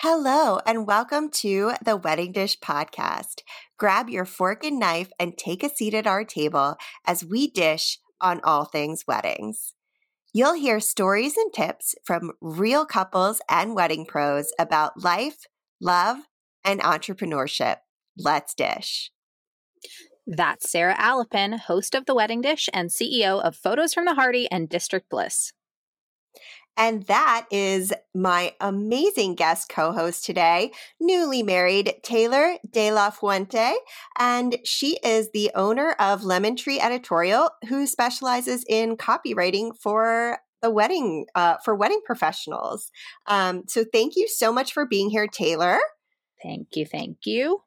Hello, and welcome to the Wedding Dish Podcast. Grab your fork and knife and take a seat at our table as we dish on all things weddings. You'll hear stories and tips from real couples and wedding pros about life, love, and entrepreneurship. Let's dish. That's Sara Alapin, host of The Wedding Dish and CEO of Photos from the Harty and District Bliss. And that is my amazing guest co host today, newly married Taylor De La Fuente. And she is the owner of Lemon Tree Editorial, who specializes in copywriting for the wedding, uh, for wedding professionals. Um, so thank you so much for being here, Taylor. Thank you. Thank you.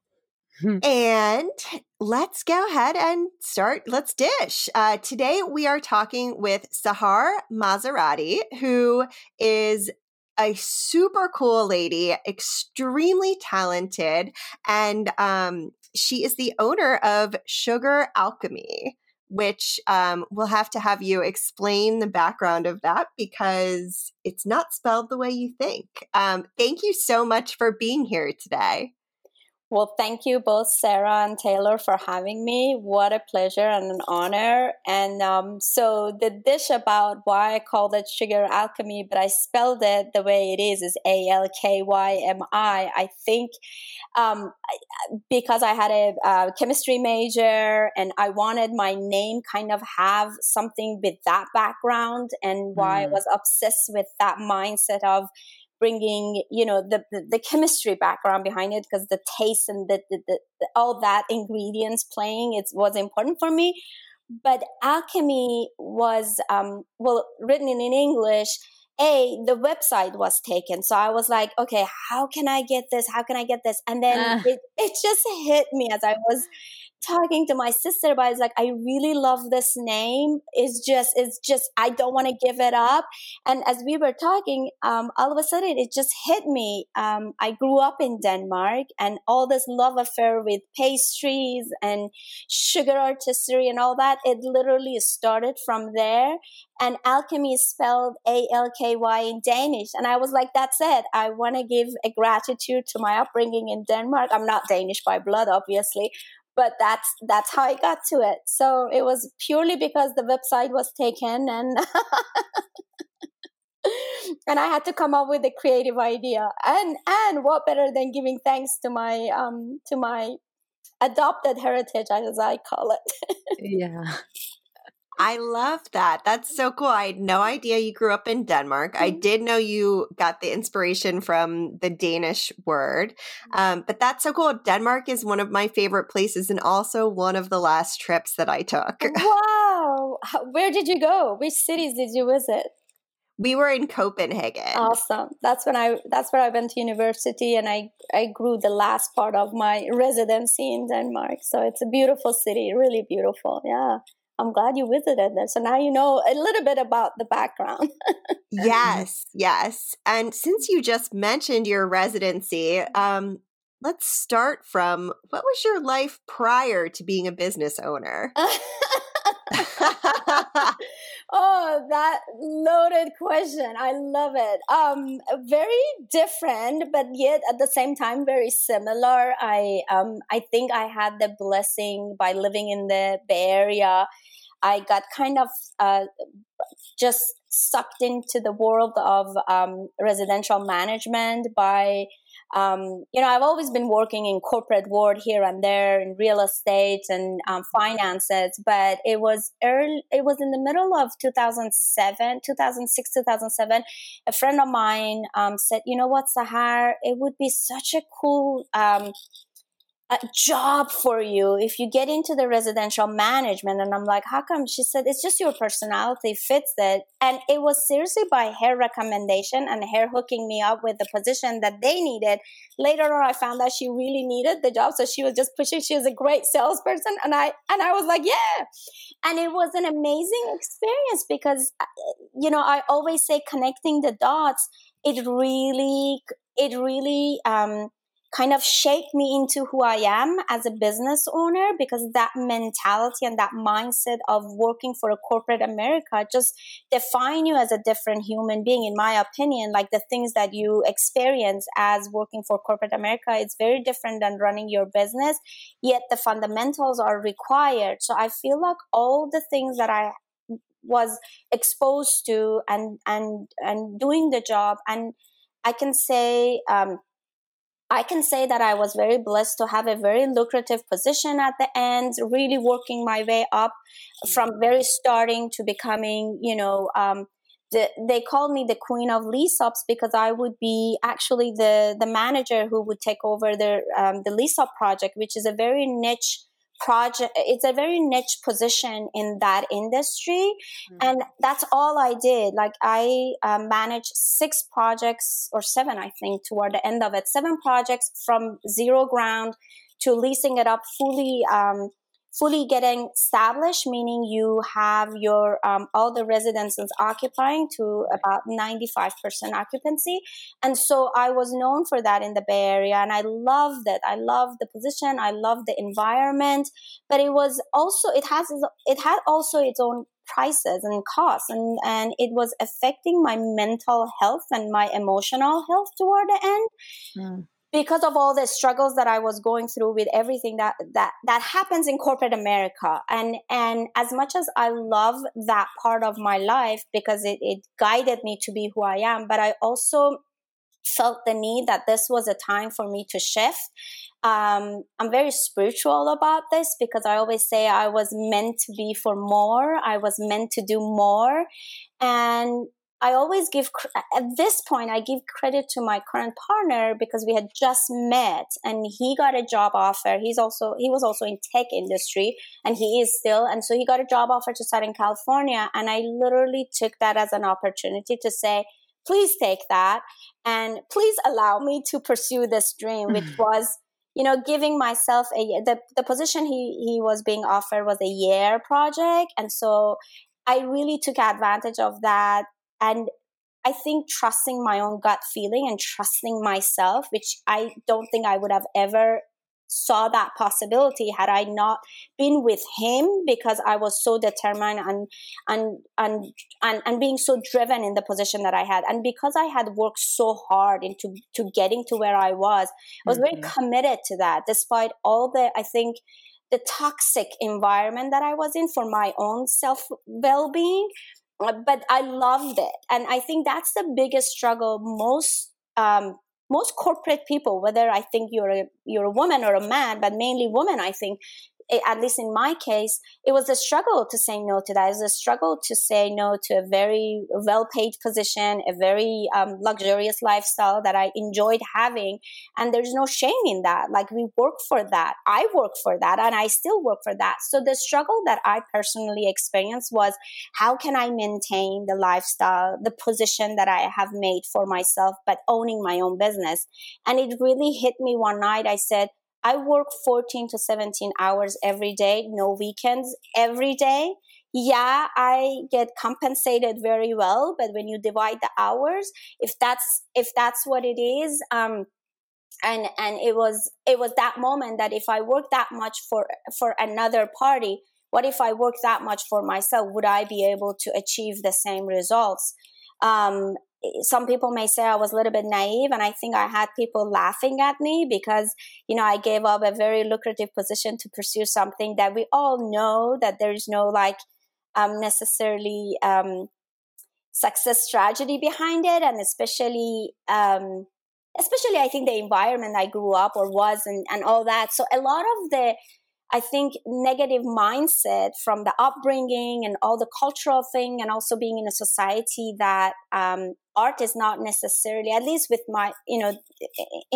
and let's go ahead and start. Let's dish. Uh, today we are talking with Sahar Masarati, who is a super cool lady, extremely talented, and um, she is the owner of Sugar Alkymi. Which um, we'll have to have you explain the background of that because it's not spelled the way you think. Um, thank you so much for being here today. Well, thank you both, Sara and Taylor, for having me. What a pleasure and an honor. And um, so, the dish about why I called it sugar alchemy, but I spelled it the way it is, is A L K Y M I. I think um, because I had a, a chemistry major and I wanted my name kind of have something with that background, and why mm. I was obsessed with that mindset of bringing you know the, the, the chemistry background behind it because the taste and the, the, the, all that ingredients playing it was important for me. But alchemy was um, well written in, english a the website was taken. So i was like okay how can i get this? How can i get this? And then uh. it, it just hit me as i was talking to my sister about it's like i really love this name. It's just it's just i don't want to give it up. And as we were talking um, all of a sudden it just hit me um, i grew up in denmark and all this love affair with pastries and sugar artistry and all that it literally started from there. And alchemy is spelled a-l-k-y in danish. And i was like that's it. I want to give a gratitude to my upbringing in denmark. I'm not danish by blood obviously but that's that's how I got to it. So it was purely because the website was taken and and I had to come up with a creative idea. And and what better than giving thanks to my um to my adopted heritage as I call it. yeah. I love that. That's so cool. I had no idea you grew up in Denmark. Mm-hmm. I did know you got the inspiration from the Danish word, mm-hmm. um, but that's so cool. Denmark is one of my favorite places and also one of the last trips that I took. Wow. Where did you go? Which cities did you visit? We were in Copenhagen. Awesome. That's when I that's where I went to university and I I grew the last part of my residency in Denmark. So it's a beautiful city, really beautiful. Yeah. I'm glad you visited there. So now you know a little bit about the background. yes, yes. And since you just mentioned your residency, um, let's start from what was your life prior to being a business owner? oh, that loaded question. I love it. Um, very different, but yet at the same time very similar. I um, I think I had the blessing by living in the Bay Area. I got kind of uh, just sucked into the world of um, residential management by um, you know, I've always been working in corporate world here and there in real estate and um, finances, but it was early, it was in the middle of 2007, 2006, 2007. A friend of mine um, said, you know what, Sahar, it would be such a cool um, a job for you. If you get into the residential management and i'm like how come? She said it's just your personality fits it. And it was seriously by her recommendation and her hooking me up with the position that they needed. Later on i found that she really needed the job so she was just pushing. She was a great salesperson and i and i was like yeah. And it was an amazing experience because uh, you know i always say connecting the dots it really it really um kind of shaped me into who I am as a business owner because that mentality and that mindset of working for a corporate America just define you as a different human being in my opinion. Like the things that you experience as working for corporate America it's very different than running your business yet the fundamentals are required. So I feel like all the things that I was exposed to and and and doing the job and I can say um, I can say that I was very blessed to have a very lucrative position at the end, really working my way up from very starting to becoming, you know, um, the, they called me the queen of lease ups because I would be actually the the manager who would take over the um, the lease up project, which is a very niche project it's a very niche position in that industry. Mm-hmm. and that's all i did. Like i uh, managed six projects or seven i think toward the end of it. Seven projects from zero ground to leasing it up fully um, fully getting established, meaning you have your um, all the residences occupying to about 95% occupancy. And so I was known for that in the Bay Area and I loved it. I loved the position, I loved the environment, but it was also it has it had also its own prices and costs and and it was affecting my mental health and my emotional health toward the end. Mm because of all the struggles that I was going through with everything that that that happens in corporate America and and as much as I love that part of my life because it, it guided me to be who I am but I also felt the need that this was a time for me to shift um, I'm very spiritual about this because I always say I was meant to be for more. I was meant to do more. And I always give at this point I give credit to my current partner because we had just met and he got a job offer. He's also he was also in tech industry and he is still and so he got a job offer to start in California and I literally took that as an opportunity to say please take that and please allow me to pursue this dream which mm-hmm. was you know giving myself a the the position he he was being offered was a year project and so I really took advantage of that and I think trusting my own gut feeling and trusting myself, which I don't think I would have ever saw that possibility had I not been with him because I was so determined and and and and, and being so driven in the position that I had and because I had worked so hard into to getting to where I was I was mm-hmm. very committed to that despite all the I think the toxic environment that I was in for my own self well-being uh, but I loved it. And I think that's the biggest struggle most um, most corporate people, whether I think you're a you're a woman or a man, but mainly women, I think at least in my case, it was a struggle to say no to that. It was a struggle to say no to a very well paid position, a very um, luxurious lifestyle that I enjoyed having. And there's no shame in that. Like we work for that. I work for that and I still work for that. So the struggle that I personally experienced was how can I maintain the lifestyle, the position that I have made for myself, but owning my own business? And it really hit me one night. I said, I work 14 to 17 hours every day, no weekends, every day. Yeah, I get compensated very well, but when you divide the hours, if that's if that's what it is, um, and and it was it was that moment that if I work that much for for another party, what if I work that much for myself? Would I be able to achieve the same results? Um, some people may say I was a little bit naive, and I think I had people laughing at me because, you know, I gave up a very lucrative position to pursue something that we all know that there is no like um, necessarily um, success strategy behind it, and especially, um, especially I think the environment I grew up or was, and and all that. So a lot of the I think negative mindset from the upbringing and all the cultural thing, and also being in a society that um, art is not necessarily, at least with my, you know,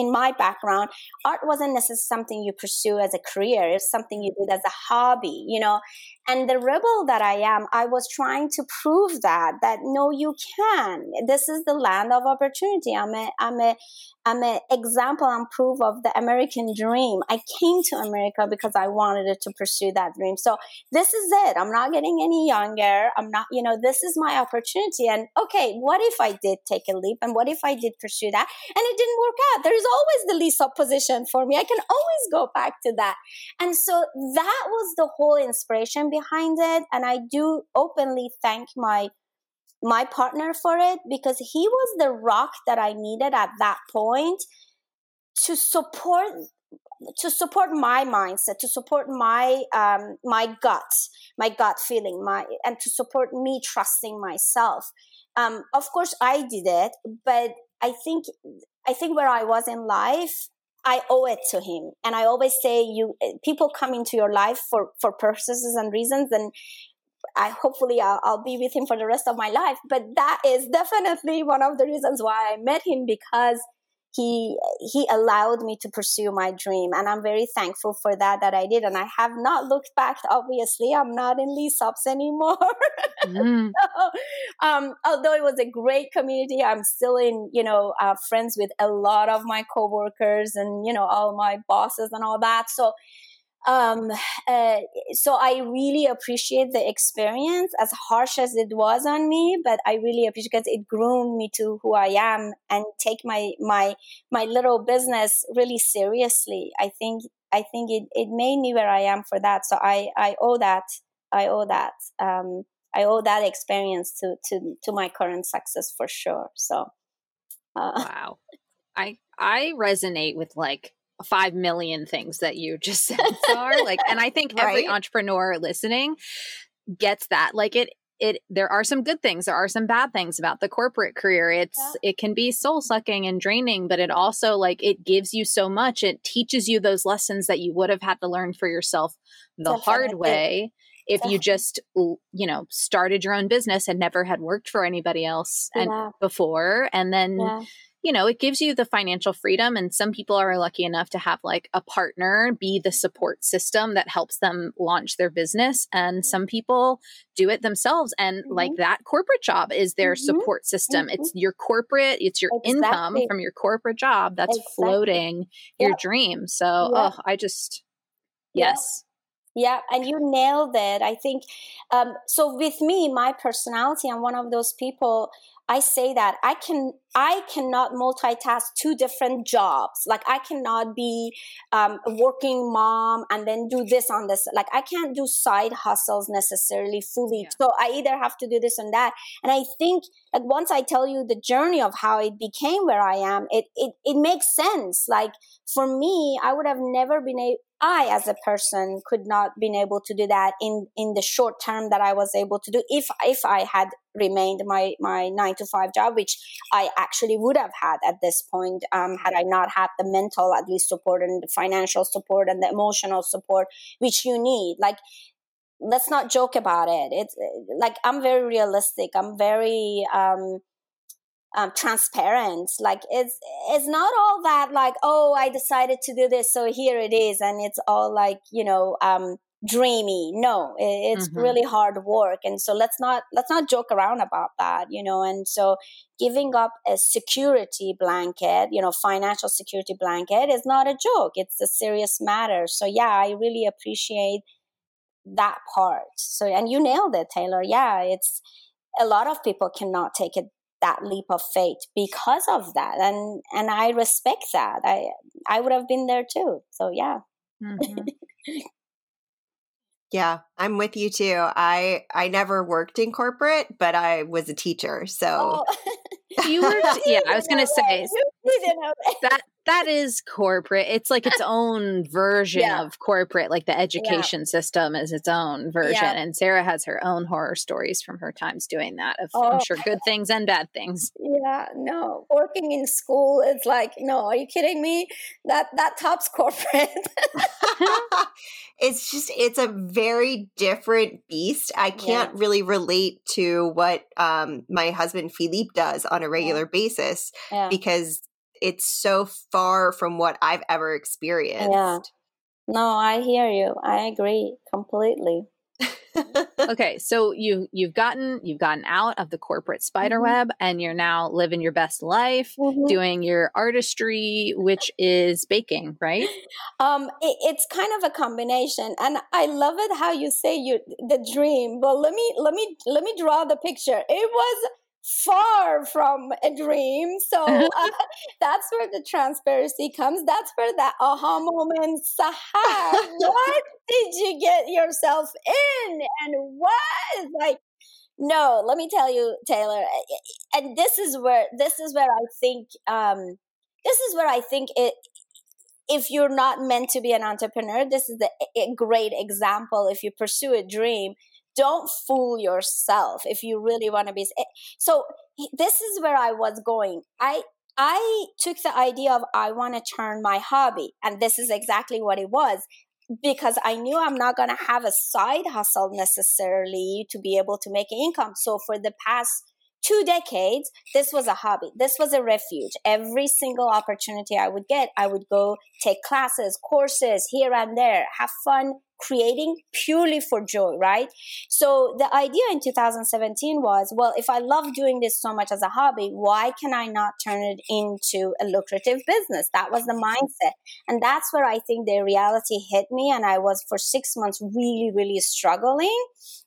in my background, art wasn't necessarily something you pursue as a career. It's something you did as a hobby, you know. And the rebel that I am, I was trying to prove that that no, you can. This is the land of opportunity. I'm a, I'm a, I'm an example and proof of the American dream. I came to America because I wanted to pursue that dream. So this is it. I'm not getting any younger. I'm not, you know, this is my opportunity. And okay, what if I did? Did take a leap and what if I did pursue that and it didn't work out? There's always the least opposition for me. I can always go back to that. And so that was the whole inspiration behind it. And I do openly thank my my partner for it because he was the rock that I needed at that point to support to support my mindset to support my um, my gut my gut feeling my and to support me trusting myself um, of course i did it but i think i think where i was in life i owe it to him and i always say you people come into your life for for purposes and reasons and I hopefully I'll, I'll, be with him for the rest of my life. But that is definitely one of the reasons why I met him because he he allowed me to pursue my dream. And i'm very thankful for that that i did. And i have not looked back obviously. I'm not in lease ups anymore. Mm. so, um, although it was a great community i'm still in you know uh, friends with a lot of my coworkers and you know all my bosses and all that. So um, uh, so I really appreciate the experience, as harsh as it was on me. But I really appreciate because it groomed me to who I am and take my my my little business really seriously. I think I think it it made me where I am for that. So I I owe that I owe that um, I owe that experience to to to my current success for sure. So uh, wow, I I resonate with like five million things that you just said are like and i think right? every entrepreneur listening gets that like it it there are some good things there are some bad things about the corporate career it's yeah. it can be soul sucking and draining but it also like it gives you so much it teaches you those lessons that you would have had to learn for yourself the Definitely. hard way if Definitely. you just you know started your own business and never had worked for anybody else yeah. and before and then yeah you know, it gives you the financial freedom. And some people are lucky enough to have like a partner be the support system that helps them launch their business. And mm-hmm. some people do it themselves. And mm-hmm. like that corporate job is their mm-hmm. support system. Mm-hmm. It's your corporate, it's your exactly. income from your corporate job that's exactly. floating your dream. So, oh, I just, yes. Yeah, and you nailed it. I think um, so. With me, my personality, I'm one of those people I say that I can I cannot multitask two different jobs. Like I cannot be um, a working mom and then do this on this. Like I can't do side hustles necessarily fully. Yeah. So I either have to do this and that. And I think like once I tell you the journey of how it became where I am, it it it makes sense. Like for me, I would have never been able I, as a person, could not been able to do that in in the short term that I was able to do if if I had remained my my nine to five job, which I actually would have had at this point um, had I not had the mental at least support and the financial support and the emotional support which you need. Like let's not joke about it. It's like I'm very realistic. I'm very um, um, transparent. Like it's it's not all that like oh I decided to do this so here it is and it's all like you know um, dreamy. No, it, it's mm-hmm. really hard work and so let's not let's not joke around about that. You know and so giving up a security blanket, you know, financial security blanket is not a joke. It's a serious matter. So yeah, I really appreciate that part. So and you nailed it, Taylor. Yeah, it's a lot of people cannot take it that leap of faith because of that and and i respect that i i would have been there too so yeah mm-hmm. yeah i'm with you too i i never worked in corporate but i was a teacher so oh. you were yeah i was gonna say that that is corporate. It's like its own version yeah. of corporate, like the education yeah. system is its own version. Yeah. And Sara has her own horror stories from her times doing that of oh. I'm sure good things and bad things. Yeah, no. Working in school it's like, no, are you kidding me? That that tops corporate. it's just it's a very different beast. I can't really relate to what um my husband Philippe does on a regular basis because it's so far from what I've ever experienced. Yeah. No, I hear you. I agree completely. okay, so you you've gotten you've gotten out of the corporate spider mm-hmm. web and you're now living your best life, mm-hmm. doing your artistry, which is baking, right? Um, it, it's kind of a combination, and I love it how you say you the dream. But let me let me let me draw the picture. It was far from a dream. So uh, that's where the transparency comes. That's where that aha moment, Sahar, what did you get yourself in? And what? Like, no, let me tell you, Taylor, eh, eh, eh, and this is where this is where I think um, this is where I think it if you're not meant to be an entrepreneur, this is the, a great example. If you pursue a dream, don't fool yourself if you really want to be eh, so this is where i was going. I i took the idea of i want to turn my hobby and this is exactly what it was because i knew i'm not going to have a side hustle necessarily to be able to make an income. So for the past two decades, this was a hobby. This was a refuge. Every single opportunity I would get, I would go take classes, courses here and there, have fun creating purely for joy, right? So the idea in 2017 was, well, if I love doing this so much as a hobby, why can I not turn it into a lucrative business? That was the mindset. And that's where I think the reality hit me. And I was for six months really, really struggling.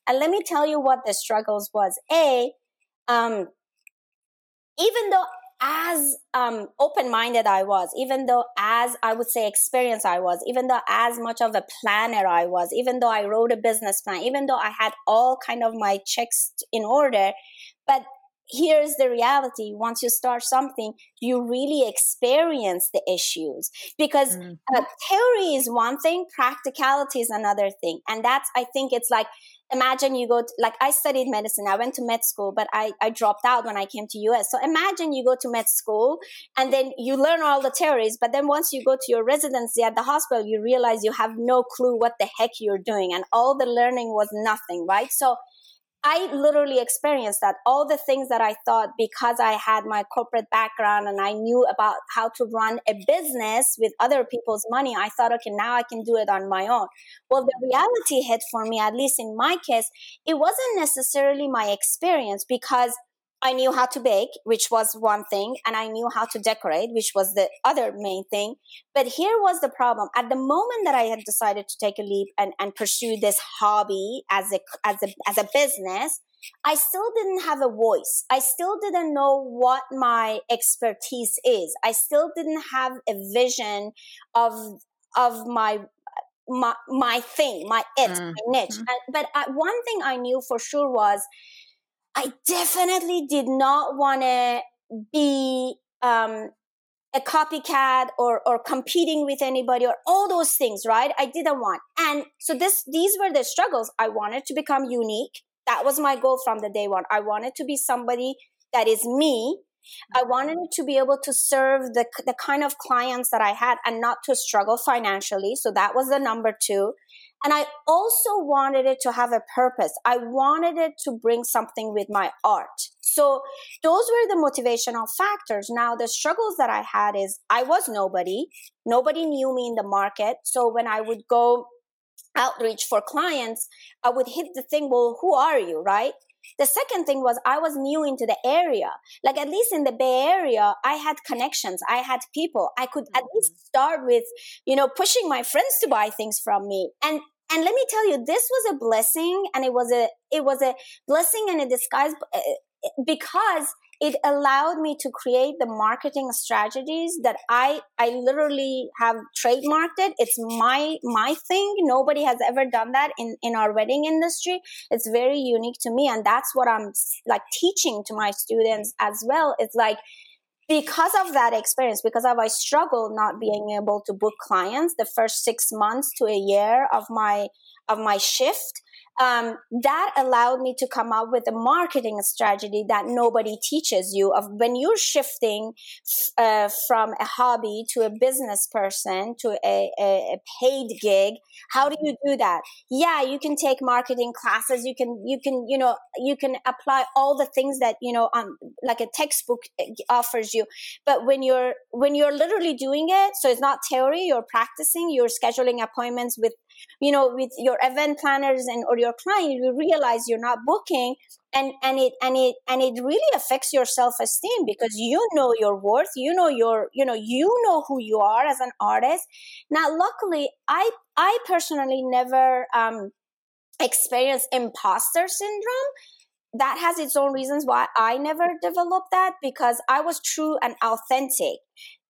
And let me tell you what the struggles was. A, um, even though as um, open-minded i was even though as i would say experienced i was even though as much of a planner i was even though i wrote a business plan even though i had all kind of my checks in order but here's the reality. Once you start something you really experience the issues. Because mm-hmm. uh, theory is one thing practicality is another thing. And that's i think it's like imagine you go to, like i studied medicine. I went to med school but I, I dropped out when i came to us so imagine you go to med school and then you learn all the theories but then once you go to your residency at the hospital you realize you have no clue what the heck you're doing and all the learning was nothing right? So I literally experienced that. All the things that I thought because I had my corporate background and I knew about how to run a business with other people's money, I thought, okay, now I can do it on my own. Well, the reality hit for me, at least in my case, it wasn't necessarily my experience because I knew how to bake, which was one thing, and I knew how to decorate, which was the other main thing. But here was the problem. At the moment that I had decided to take a leap and, and pursue this hobby as a, as a, as a business, I still didn't have a voice. I still didn't know what my expertise is. I still didn't have a vision of, of my my my thing, my it, mm. my niche. Mm. but I, one thing I knew for sure was I definitely did not want to be um, a copycat or or competing with anybody or all those things, right? I didn't want. And so this these were the struggles. I wanted to become unique. That was my goal from the day one. I wanted to be somebody that is me. I wanted to be able to serve the the kind of clients that I had and not to struggle financially. So that was the number 2. And I also wanted it to have a purpose. I wanted it to bring something with my art. So those were the motivational factors. Now, the struggles that I had is I was nobody. Nobody knew me in the market. So when I would go outreach for clients, I would hit the thing, well, who are you, right? The second thing was I was new into the area. Like at least in the Bay Area, I had connections. I had people. I could at least mm-hmm. start with, you know, pushing my friends to buy things from me. And and let me tell you, this was a blessing, and it was a it was a blessing and a disguise eh, eh, because it allowed me to create the marketing strategies that i i literally have trademarked it. It's my my thing. Nobody has ever done that in in our wedding industry. It's very unique to me and that's what i'm like teaching to my students as well. It's like because of that experience because of i struggled not being able to book clients the first six months to a year of my of my shift um, that allowed me to come up with a marketing strategy that nobody teaches you of when you're shifting uh, from a hobby to a business person to a, a, a, paid gig how do you do that? Yeah you can take marketing classes you can you can you know you can apply all the things that you know um, like a textbook uh, offers you. But when you're when you're literally doing it so it's not theory you're practicing you're scheduling appointments with you know with your event planners and or your client you realize you're not booking and and it and it and it really affects your self-esteem because you know your worth you know your you know you know who you are as an artist now luckily i i personally never um experienced imposter syndrome that has its own reasons why I never developed that because I was true and authentic.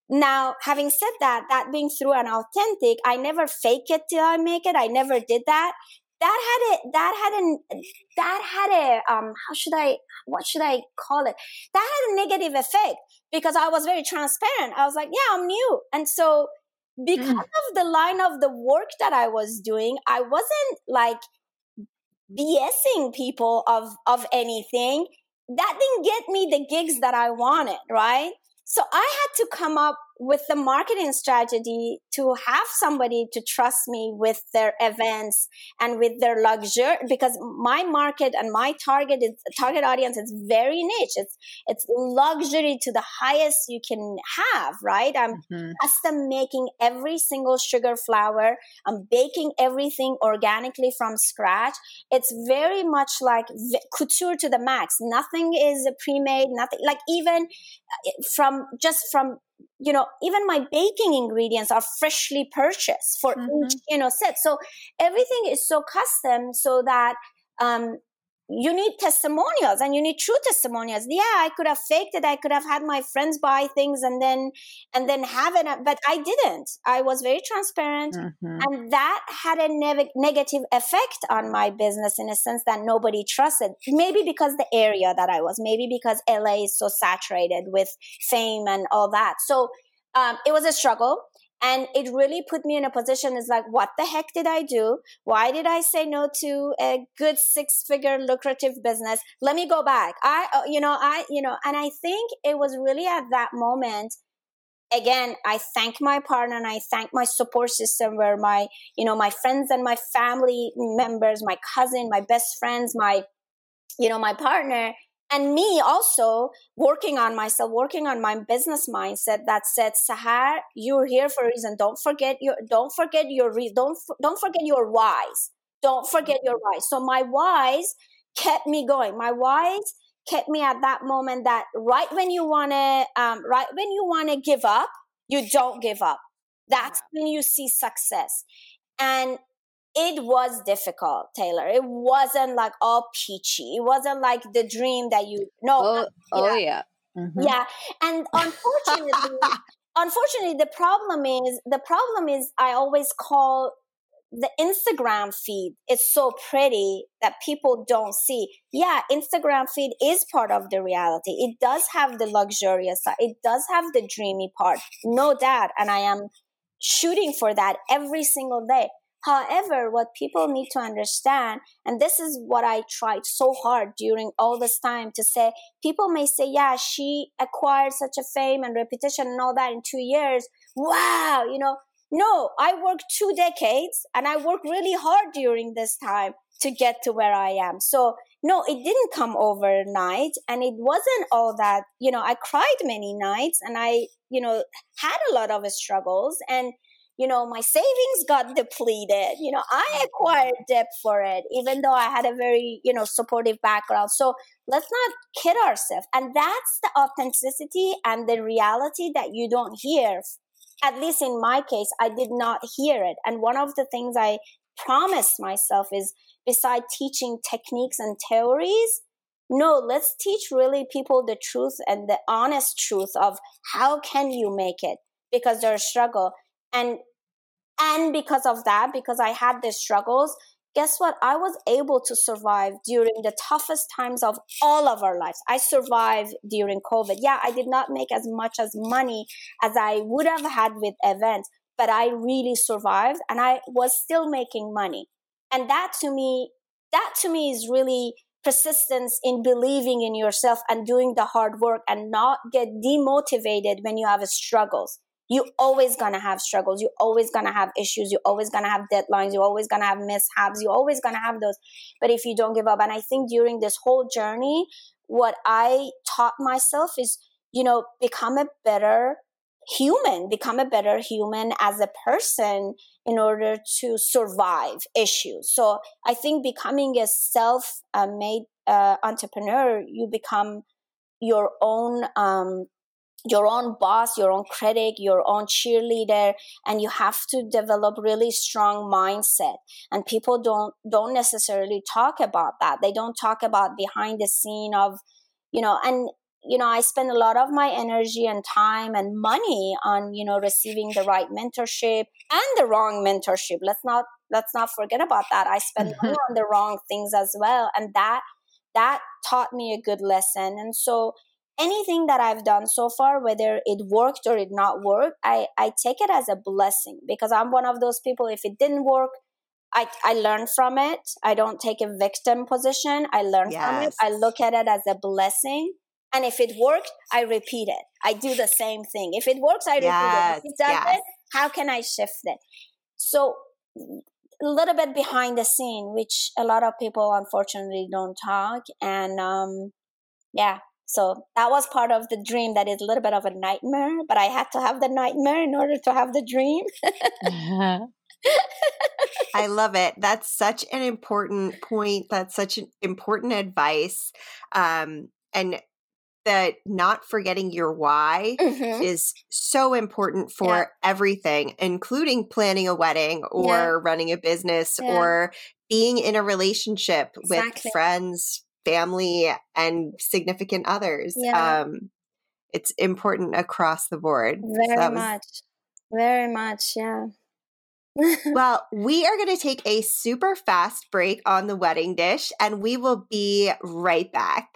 Now, having said that, that being true and authentic, I never fake it till I make it. I never did that. That had a that had a that had a um how should I what should I call it? That had a negative effect because I was very transparent. I was like, yeah, I'm new. And so because mm. of the line of the work that I was doing, I wasn't like BSing people of of anything. That didn't get me the gigs that I wanted, right? So I had to come up with the marketing strategy to have somebody to trust me with their events and with their luxury because my market and my target is target audience is very niche. It's it's luxury to the highest you can have right? I'm mm-hmm. custom making every single sugar flower. I'm baking everything organically from scratch. It's very much like couture to the max. Nothing is pre-made nothing like even uh, from just from you know even my baking ingredients are freshly purchased for mm-hmm. each you know set so everything is so custom so that um you need testimonials and you need true testimonials. Yeah i could have faked it. I could have had my friends buy things and then and then have it but i didn't. I was very transparent mm-hmm. and that had a ne- negative effect on my business in a sense that nobody trusted. Maybe because the area that i was maybe because la is so saturated with fame and all that. So um, it was a struggle and it really put me in a position is like what the heck did i do? Why did i say no to a good six figure lucrative business? Let me go back. I uh, you know i you know and i think it was really at that moment again i thank my partner and i thank my support system where my you know my friends and my family members my cousin my best friends my you know my partner and me also working on myself working on my business mindset that said sahar you're here for a reason. Don't forget your don't forget your re- don't don't forget your whys. Don't forget your whys. So my whys kept me going. My whys kept me at that moment that right when you want to um, right when you want to give up you don't give up. That's when you see success. And it was difficult, Taylor. It wasn't like all peachy. It wasn't like the dream that you know. Oh, oh yeah. Mm-hmm. Yeah. And unfortunately, unfortunately, the problem is the problem is I always call the Instagram feed is so pretty that people don't see. Yeah, Instagram feed is part of the reality. It does have the luxurious side. It does have the dreamy part. No doubt. And I am shooting for that every single day. However, what people need to understand, and this is what I tried so hard during all this time to say, people may say, yeah, she acquired such a fame and reputation and all that in two years. Wow, you know, no, I worked two decades and I worked really hard during this time to get to where I am. So, no, it didn't come overnight and it wasn't all that, you know, I cried many nights and I, you know, had a lot of struggles and you know, my savings got depleted. You know, I mm-hmm. acquired debt for it, even though I had a very, you know, supportive background. So let's not kid ourselves. And that's the authenticity and the reality that you don't hear. At least in my case, I did not hear it. And one of the things I promised myself is beside teaching techniques and theories, no, let's teach really people the truth and the honest truth of how can you make it because there's struggle and and because of that because i had these struggles guess what? I was able to survive during the toughest times of all of our lives. I survived during covid. Yeah i did not make as much as money as i would have had with events but i really survived and i was still making money. And that to me that to me is really persistence in believing in yourself and doing the hard work and not get demotivated when you have struggles you always gonna have struggles. You always gonna have issues. You always gonna have deadlines. You always gonna have mishaps. You always gonna have those. But if you don't give up and i think during this whole journey what i taught myself is you know become a better human. Become a better human as a person in order to survive issues. So i think becoming a self made uh, entrepreneur you become your own um, your own boss, your own critic, your own cheerleader, and you have to develop really strong mindset. And people don't don't necessarily talk about that. They don't talk about behind the scene of, you know, and you know, I spend a lot of my energy and time and money on, you know, receiving the right mentorship and the wrong mentorship. Let's not let's not forget about that. I spend mm-hmm. money on the wrong things as well. And that that taught me a good lesson. And so anything that I've done so far, whether it worked or it not worked, I, I take it as a blessing because I'm one of those people, if it didn't work, I, I learn from it. I don't take a victim position. I learn yes. from it. I look at it as a blessing. And if it worked, I repeat it. I do the same thing. If it works, I repeat yes. it. If it doesn't, yes. how can I shift it? So a little bit behind the scene, which a lot of people unfortunately don't talk. And um, yeah, so that was part of the dream that is a little bit of a nightmare, but I had to have the nightmare in order to have the dream. I love it. That's such an important point. That's such an important advice. Um, and that not forgetting your why mm-hmm. is so important for yeah. everything, including planning a wedding or yeah. running a business yeah. or being in a relationship exactly. with friends, family and significant others. Yeah. Um, it's important across the board. Very so was... much. Very much, yeah. well, we are going to take a super fast break on the wedding dish and we will be right back.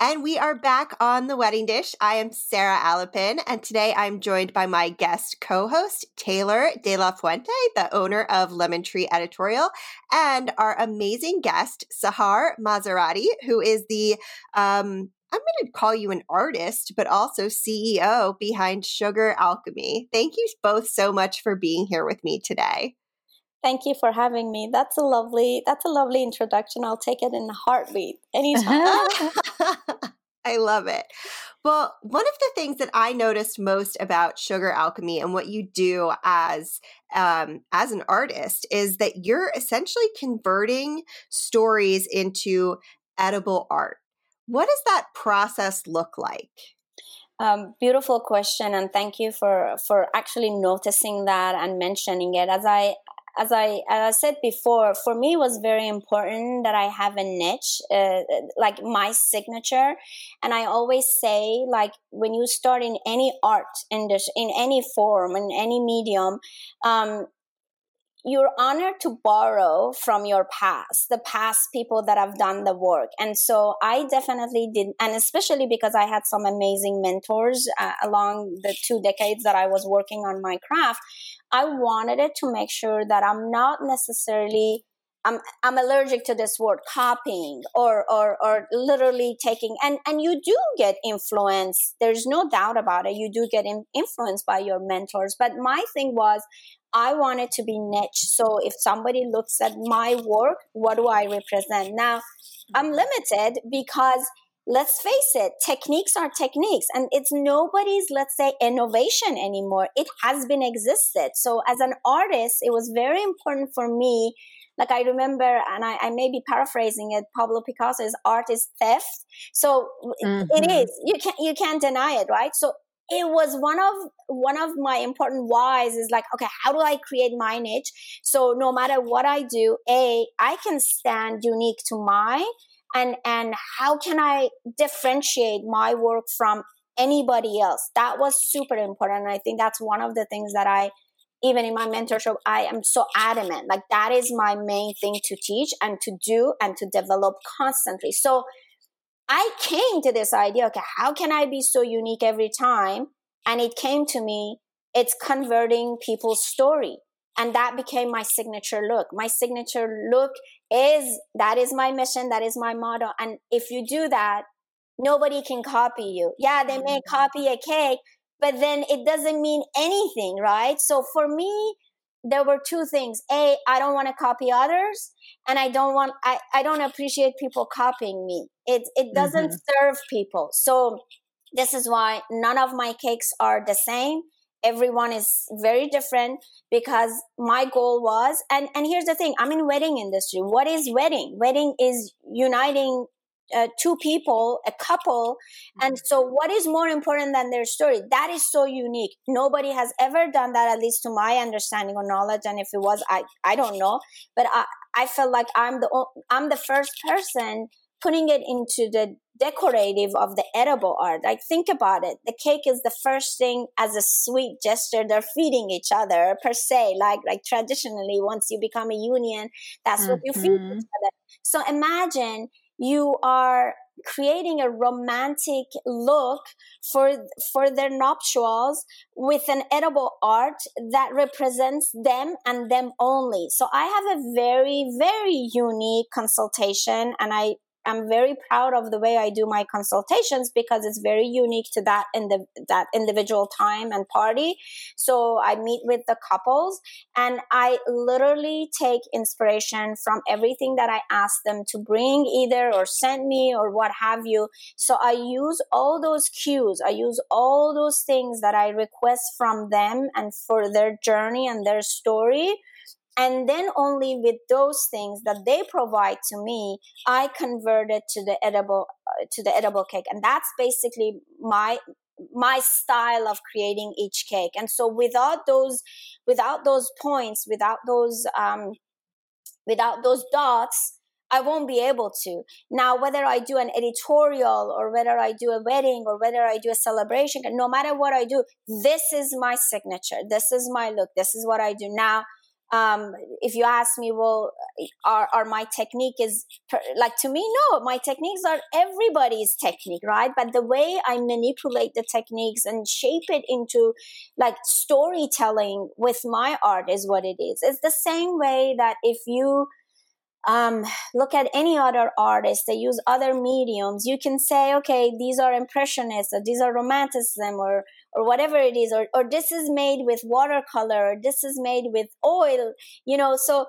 And we are back on the wedding dish. I am Sara Alapin, and today I'm joined by my guest co-host Taylor De La Fuente, the owner of Lemon Tree Editorial, and our amazing guest Sahar Masarati, who is the um, I'm going to call you an artist, but also CEO behind Sugar Alkymi. Thank you both so much for being here with me today. Thank you for having me. That's a lovely that's a lovely introduction. I'll take it in a heartbeat anytime. I love it. Well, one of the things that I noticed most about Sugar Alkymi and what you do as um, as an artist is that you're essentially converting stories into edible art. What does that process look like? Um, beautiful question, and thank you for for actually noticing that and mentioning it. As I as I as I said before, for me it was very important that I have a niche, uh, like my signature. And I always say, like when you start in any art in this, in any form, in any medium, um, you're honored to borrow from your past, the past people that have done the work. And so I definitely did, and especially because I had some amazing mentors uh, along the two decades that I was working on my craft, I wanted it to make sure that I'm not necessarily I'm I'm allergic to this word copying or or or literally taking and and you do get influence. There's no doubt about it. You do get in, influenced by your mentors. But my thing was I wanted to be niche. So if somebody looks at my work, what do I represent? Now I'm limited because let's face it, techniques are techniques and it's nobody's, let's say, innovation anymore. It has been existed. So as an artist, it was very important for me. Like I remember, and I, I may be paraphrasing it, Pablo Picasso's art is theft. So mm-hmm. it is. You can't you can't deny it, right? So it was one of one of my important whys is like okay how do i create my niche so no matter what i do a i can stand unique to my and and how can i differentiate my work from anybody else? That was super important and i think that's one of the things that i even in my mentorship i am so adamant like that is my main thing to teach and to do and to develop constantly. So i came to this idea okay how can i be so unique every time? And it came to me it's converting people's story and that became my signature look. My signature look is that is my mission that is my motto. And if you do that nobody can copy you. Yeah they may mm-hmm. copy a cake but then it doesn't mean anything right? So for me there were two things. A i don't want to copy others and i don't want i, I don't appreciate people copying me. It it doesn't mm-hmm. serve people. So this is why none of my cakes are the same everyone is very different because my goal was and and here's the thing i'm in wedding industry what is wedding wedding is uniting uh, two people, a couple. And so, what is more important than their story? That is so unique. Nobody has ever done that, at least to my understanding or knowledge. And if it was, I, I don't know. But I, I felt like I'm the I'm the first person putting it into the decorative of the edible art. Like think about it. The cake is the first thing as a sweet gesture. They're feeding each other per se. Like like traditionally, once you become a union, that's mm-hmm. what you feed each mm-hmm. other. So imagine you are creating a romantic look for for their nuptials with an edible art that represents them and them only so i have a very very unique consultation and i I'm very proud of the way I do my consultations because it's very unique to that in the that individual time and party. So I meet with the couples and I literally take inspiration from everything that I ask them to bring either or send me or what have you. So I use all those cues. I use all those things that I request from them and for their journey and their story and then only with those things that they provide to me i convert it to the edible uh, to the edible cake and that's basically my my style of creating each cake and so without those without those points without those um without those dots I won't be able to. Now, whether I do an editorial or whether I do a wedding or whether I do a celebration, no matter what I do, this is my signature. This is my look. This is what I do. Now, um, if you ask me, well, are, are my technique is per, like to me, no, my techniques are everybody's technique, right? But the way I manipulate the techniques and shape it into like storytelling with my art is what it is. It's the same way that if you um, look at any other artist they use other mediums you can say okay these are impressionists or these are romanticism or or whatever it is or, or this is made with watercolor or this is made with oil you know so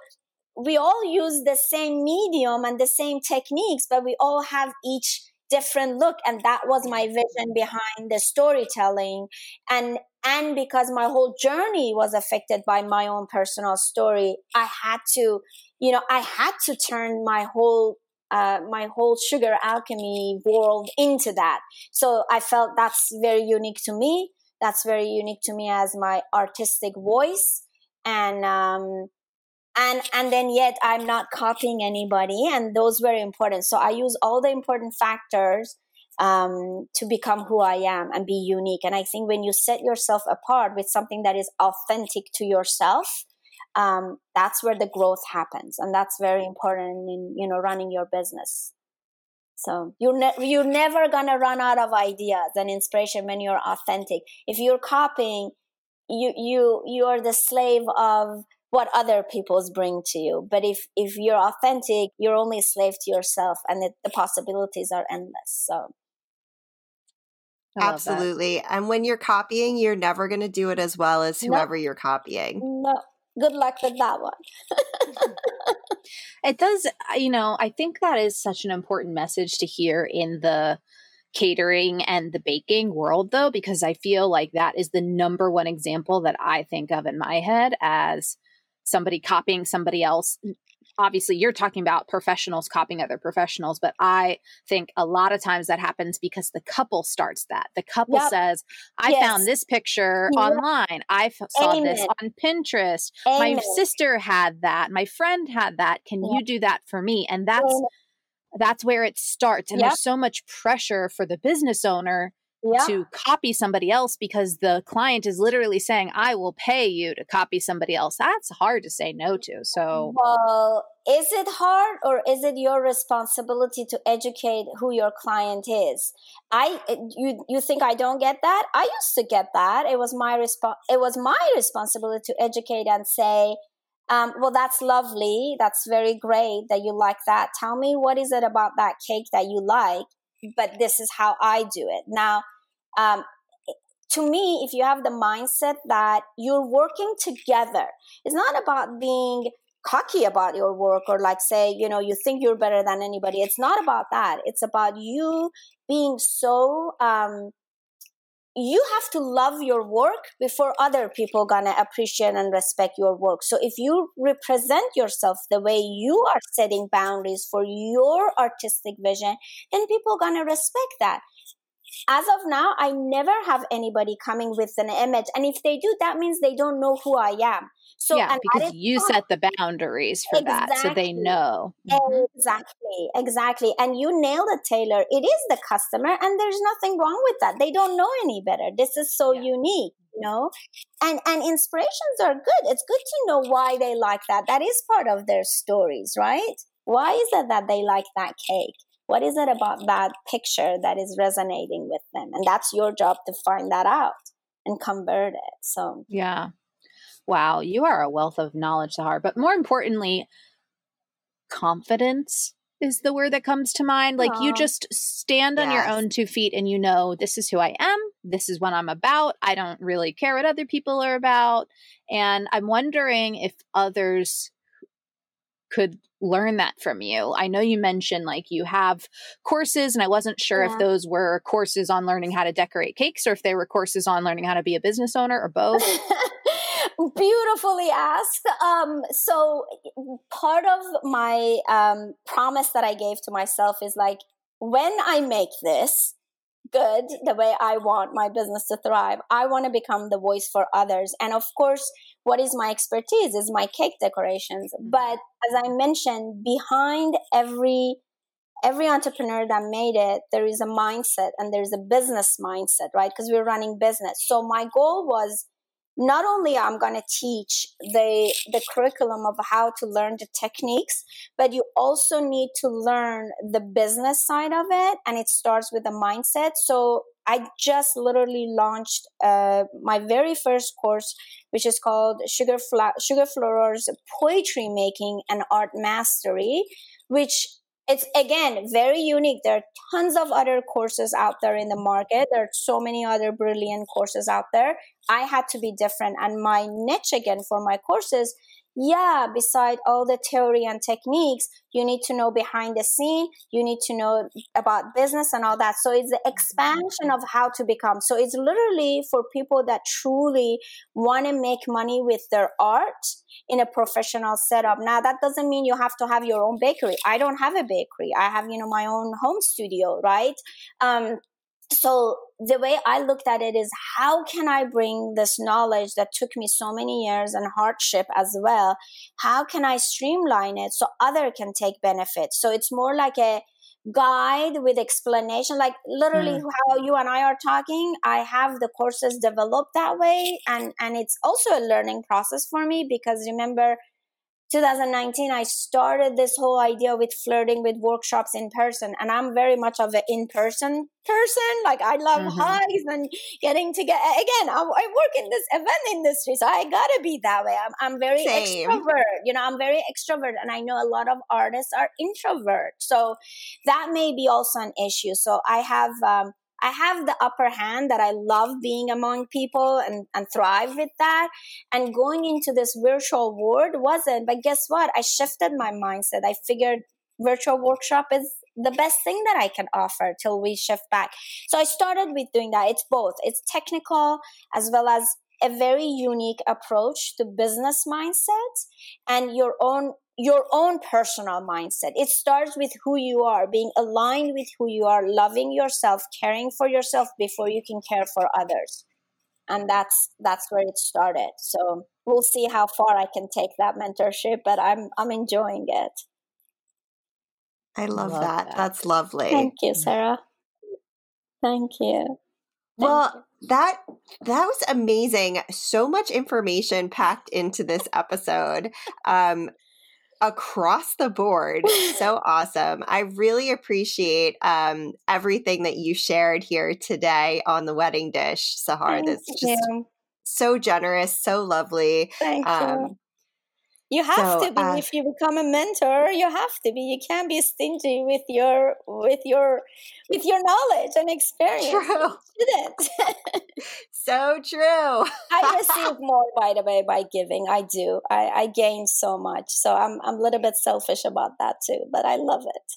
we all use the same medium and the same techniques but we all have each different look and that was my vision behind the storytelling. And and because my whole journey was affected by my own personal story i had to you know i had to turn my whole uh, my whole Sugar Alkymi world into that. So I felt that's very unique to me. That's very unique to me as my artistic voice, and um, and and then yet I'm not copying anybody, and those were important. So I use all the important factors um, to become who I am and be unique. And I think when you set yourself apart with something that is authentic to yourself, um, that's where the growth happens and that's very important in you know running your business so you're ne- you're never gonna run out of ideas and inspiration when you're authentic if you're copying you you you are the slave of what other people's bring to you but if if you're authentic you're only a slave to yourself and it, the possibilities are endless so Absolutely. That. And when you're copying, you're never going to do it as well as whoever you're copying. No, good luck with that one. it does, uh, you know, I think that is such an important message to hear in the catering and the baking world, though, because I feel like that is the number one example that I think of in my head as somebody copying somebody else obviously you're talking about professionals copying other professionals, but I think a lot of times that happens because the couple starts that. The couple yep. says, I yes. found this picture yep. online. I f- saw Amen. this on Pinterest. Amen. My sister had that. My friend had that. Can yep. you do that for me? And that's that's where it starts. And there's so much pressure for the business owner yeah. to copy somebody else because the client is literally saying, I will pay you to copy somebody else. That's hard to say no to. So, well, is it hard or is it your responsibility to educate who your client is? I, you, you think I don't get that? I used to get that. It was my response. It was my responsibility to educate and say, um, well, that's lovely. That's very great that you like that. Tell me what is it about that cake that you like? But this is how I do it. Now, um, to me, if you have the mindset that you're working together, it's not about being cocky about your work or like say, you know, you think you're better than anybody. It's not about that. It's about you being so um, you have to love your work before other people gonna appreciate and respect your work so if you represent yourself the way you are setting boundaries for your artistic vision then people gonna respect that as of now i never have anybody coming with an image and if they do that means they don't know who i am so yeah, because you set the boundaries for exactly. that, so they know. Mm-hmm. Exactly, exactly. And you nailed it, Taylor. It is the customer, and there's nothing wrong with that. They don't know any better. This is so yeah. unique, you know. And and inspirations are good. It's good to know why they like that. That is part of their stories, right? Why is it that they like that cake? What is it about that picture that is resonating with them? And that's your job to find that out and convert it. So yeah, wow, you are a wealth of knowledge, Sahar. But more importantly, confidence is the word that comes to mind. Like Aww. you just stand on yes. your own two feet and you know, this is who I am. This is what I'm about. I don't really care what other people are about. And I'm wondering if others could learn that from you. I know you mentioned like you have courses, and I wasn't sure yeah. if those were courses on learning how to decorate cakes or if they were courses on learning how to be a business owner or both. Beautifully asked. Um, so, part of my um, promise that I gave to myself is like, when I make this, good the way I want my business to thrive. I want to become the voice for others. And of course, what is my expertise is my cake decorations. Mm-hmm. But as I mentioned, behind every every entrepreneur that made it, there is a mindset and there's a business mindset, right? Because we're running business. So my goal was not only i'm going to teach the the curriculum of how to learn the techniques but you also need to learn the business side of it and it starts with the mindset. So i just literally launched uh, my very first course which is called sugar Fla- sugar florers poetry making and art mastery which it's again very unique. There are tons of other courses out there in the market. There are so many other brilliant courses out there i had to be different and my niche again for my courses yeah, beside all the theory and techniques, you need to know behind the scene, you need to know about business and all that. So it's the expansion of how to become. So it's literally for people that truly want to make money with their art in a professional setup. Now that doesn't mean you have to have your own bakery. I don't have a bakery. I have, you know, my own home studio, right? Um, so the way I looked at it is how can I bring this knowledge that took me so many years and hardship as well? How can I streamline it so other can take benefit? So it's more like a guide with explanation like literally mm. how you and i are talking i have the courses developed that way and and it's also a learning process for me because remember 2019 i started this whole idea with flirting with workshops in person and i'm very much of an in-person person like i love mm-hmm. hugs and getting together again I, I, work in this event industry so i gotta be that way i'm, I'm very Same. extrovert you know i'm very extrovert and i know a lot of artists are introvert so that may be also an issue so i have um, I have the upper hand that I love being among people and, and thrive with that. And going into this virtual world wasn't, but guess what? I shifted my mindset. I figured virtual workshop is the best thing that I can offer till we shift back. So I started with doing that. It's both. It's technical as well as a very unique approach to business mindset and your own your own personal mindset. It starts with who you are, being aligned with who you are, loving yourself, caring for yourself before you can care for others. And that's that's where it started. So we'll see how far I can take that mentorship, but I'm I'm enjoying it. I love, love that. that. That's lovely. Thank you, Sara. Thank you. Thank well, you. that that was amazing. So much information packed into this episode. Um, across the board. so awesome. I really appreciate um, everything that you shared here today on the wedding dish, Sahar. That's just you. so generous, so lovely. Thank um, you. You have so, to be uh, if you become a mentor. You have to be. You can't be stingy with your with your with your knowledge and experience. True. so true. I receive more, by the way, by giving. I do. I, I gain so much. So I'm I'm a little bit selfish about that too, but I love it.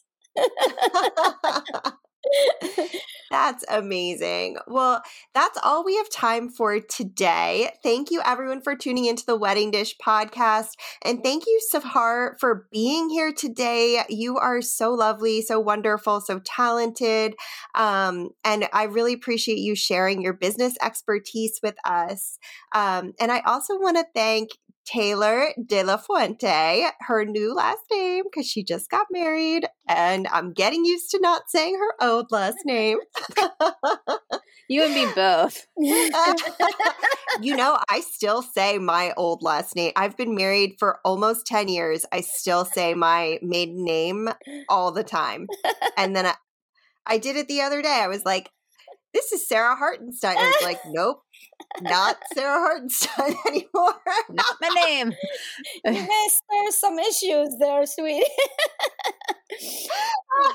That's amazing. Well, that's all we have time for today. Thank you, everyone, for tuning into the Wedding Dish podcast. And thank you, Sahar, for being here today. You are so lovely, so wonderful, so talented. Um, and I really appreciate you sharing your business expertise with us. Um, and I also want to thank Taylor De La Fuente, her new last name, because she just got married, and I'm getting used to not saying her old last name. you and me both. you know, I still say my old last name. I've been married for almost 10 years. I still say my maiden name all the time. And then I, I did it the other day. I was like, this is Sara Hartenstein. I was like, nope, not Sara Hartenstein anymore. not my name. you may stir some issues there, sweetie.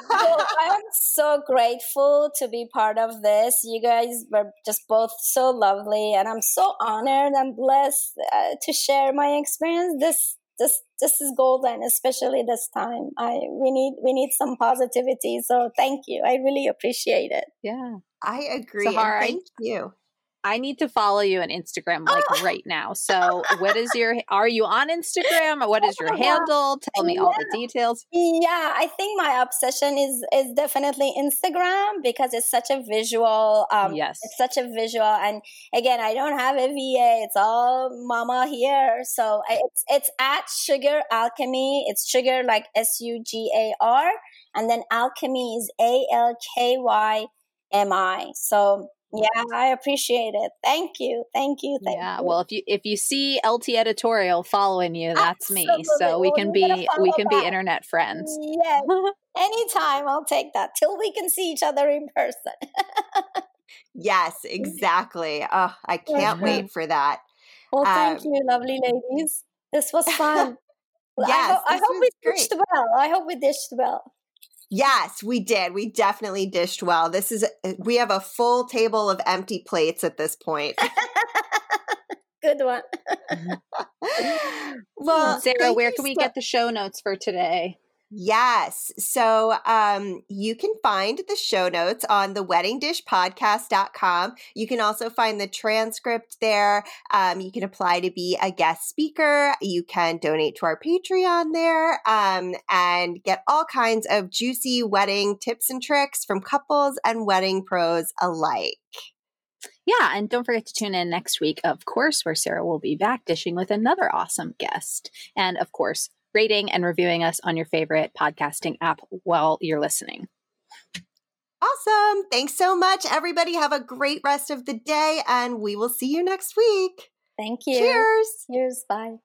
well, I am so grateful to be part of this. You guys were just both so lovely, and I'm so honored and blessed uh, to share my experience. This this this is golden, especially this time. I we need we need some positivity. So thank you. I really appreciate it. Yeah. I agree. Sahar, thank you. I need to follow you on Instagram like oh. right now. So, what is your? Are you on Instagram? What is your handle? Tell me yeah. all the details. Yeah, I think my obsession is is definitely Instagram because it's such a visual. Um, yes, it's such a visual, and again, I don't have a VA. It's all mama here, so it's it's at Sugar Alkymi. It's sugar like S U G A R, and then Alkymi is A L K Y M I. So yeah, I appreciate it. Thank you. Thank you. Thank yeah. You. Well, if you if you see LT editorial following you, that's Absolutely. me. So we can be we can be internet friends. Yes. Anytime I'll take that till we can see each other in person. yes, exactly. Oh, I can't mm-hmm. wait for that. Well, thank um, you, lovely ladies. This was fun. yes, I, ho- I hope we great. dished well. I hope we dished well. Yes, we did. We definitely dished well. This is uh, we have a full table of empty plates at this point. Good one. well, Sara, where can we so- get the show notes for today? Yes. So um, you can find the show notes on the weddingdishpodcast.com. You can also find the transcript there. Um, you can apply to be a guest speaker. You can donate to our Patreon there um, and get all kinds of juicy wedding tips and tricks from couples and wedding pros alike. Yeah, and don't forget to tune in next week, of course, where Sara will be back dishing with another awesome guest. And of course, rating and reviewing us on your favorite podcasting app while you're listening. Awesome. Thanks so much, everybody. Have a great rest of the day, and we will see you next week. Thank you. Cheers. Cheers. Bye.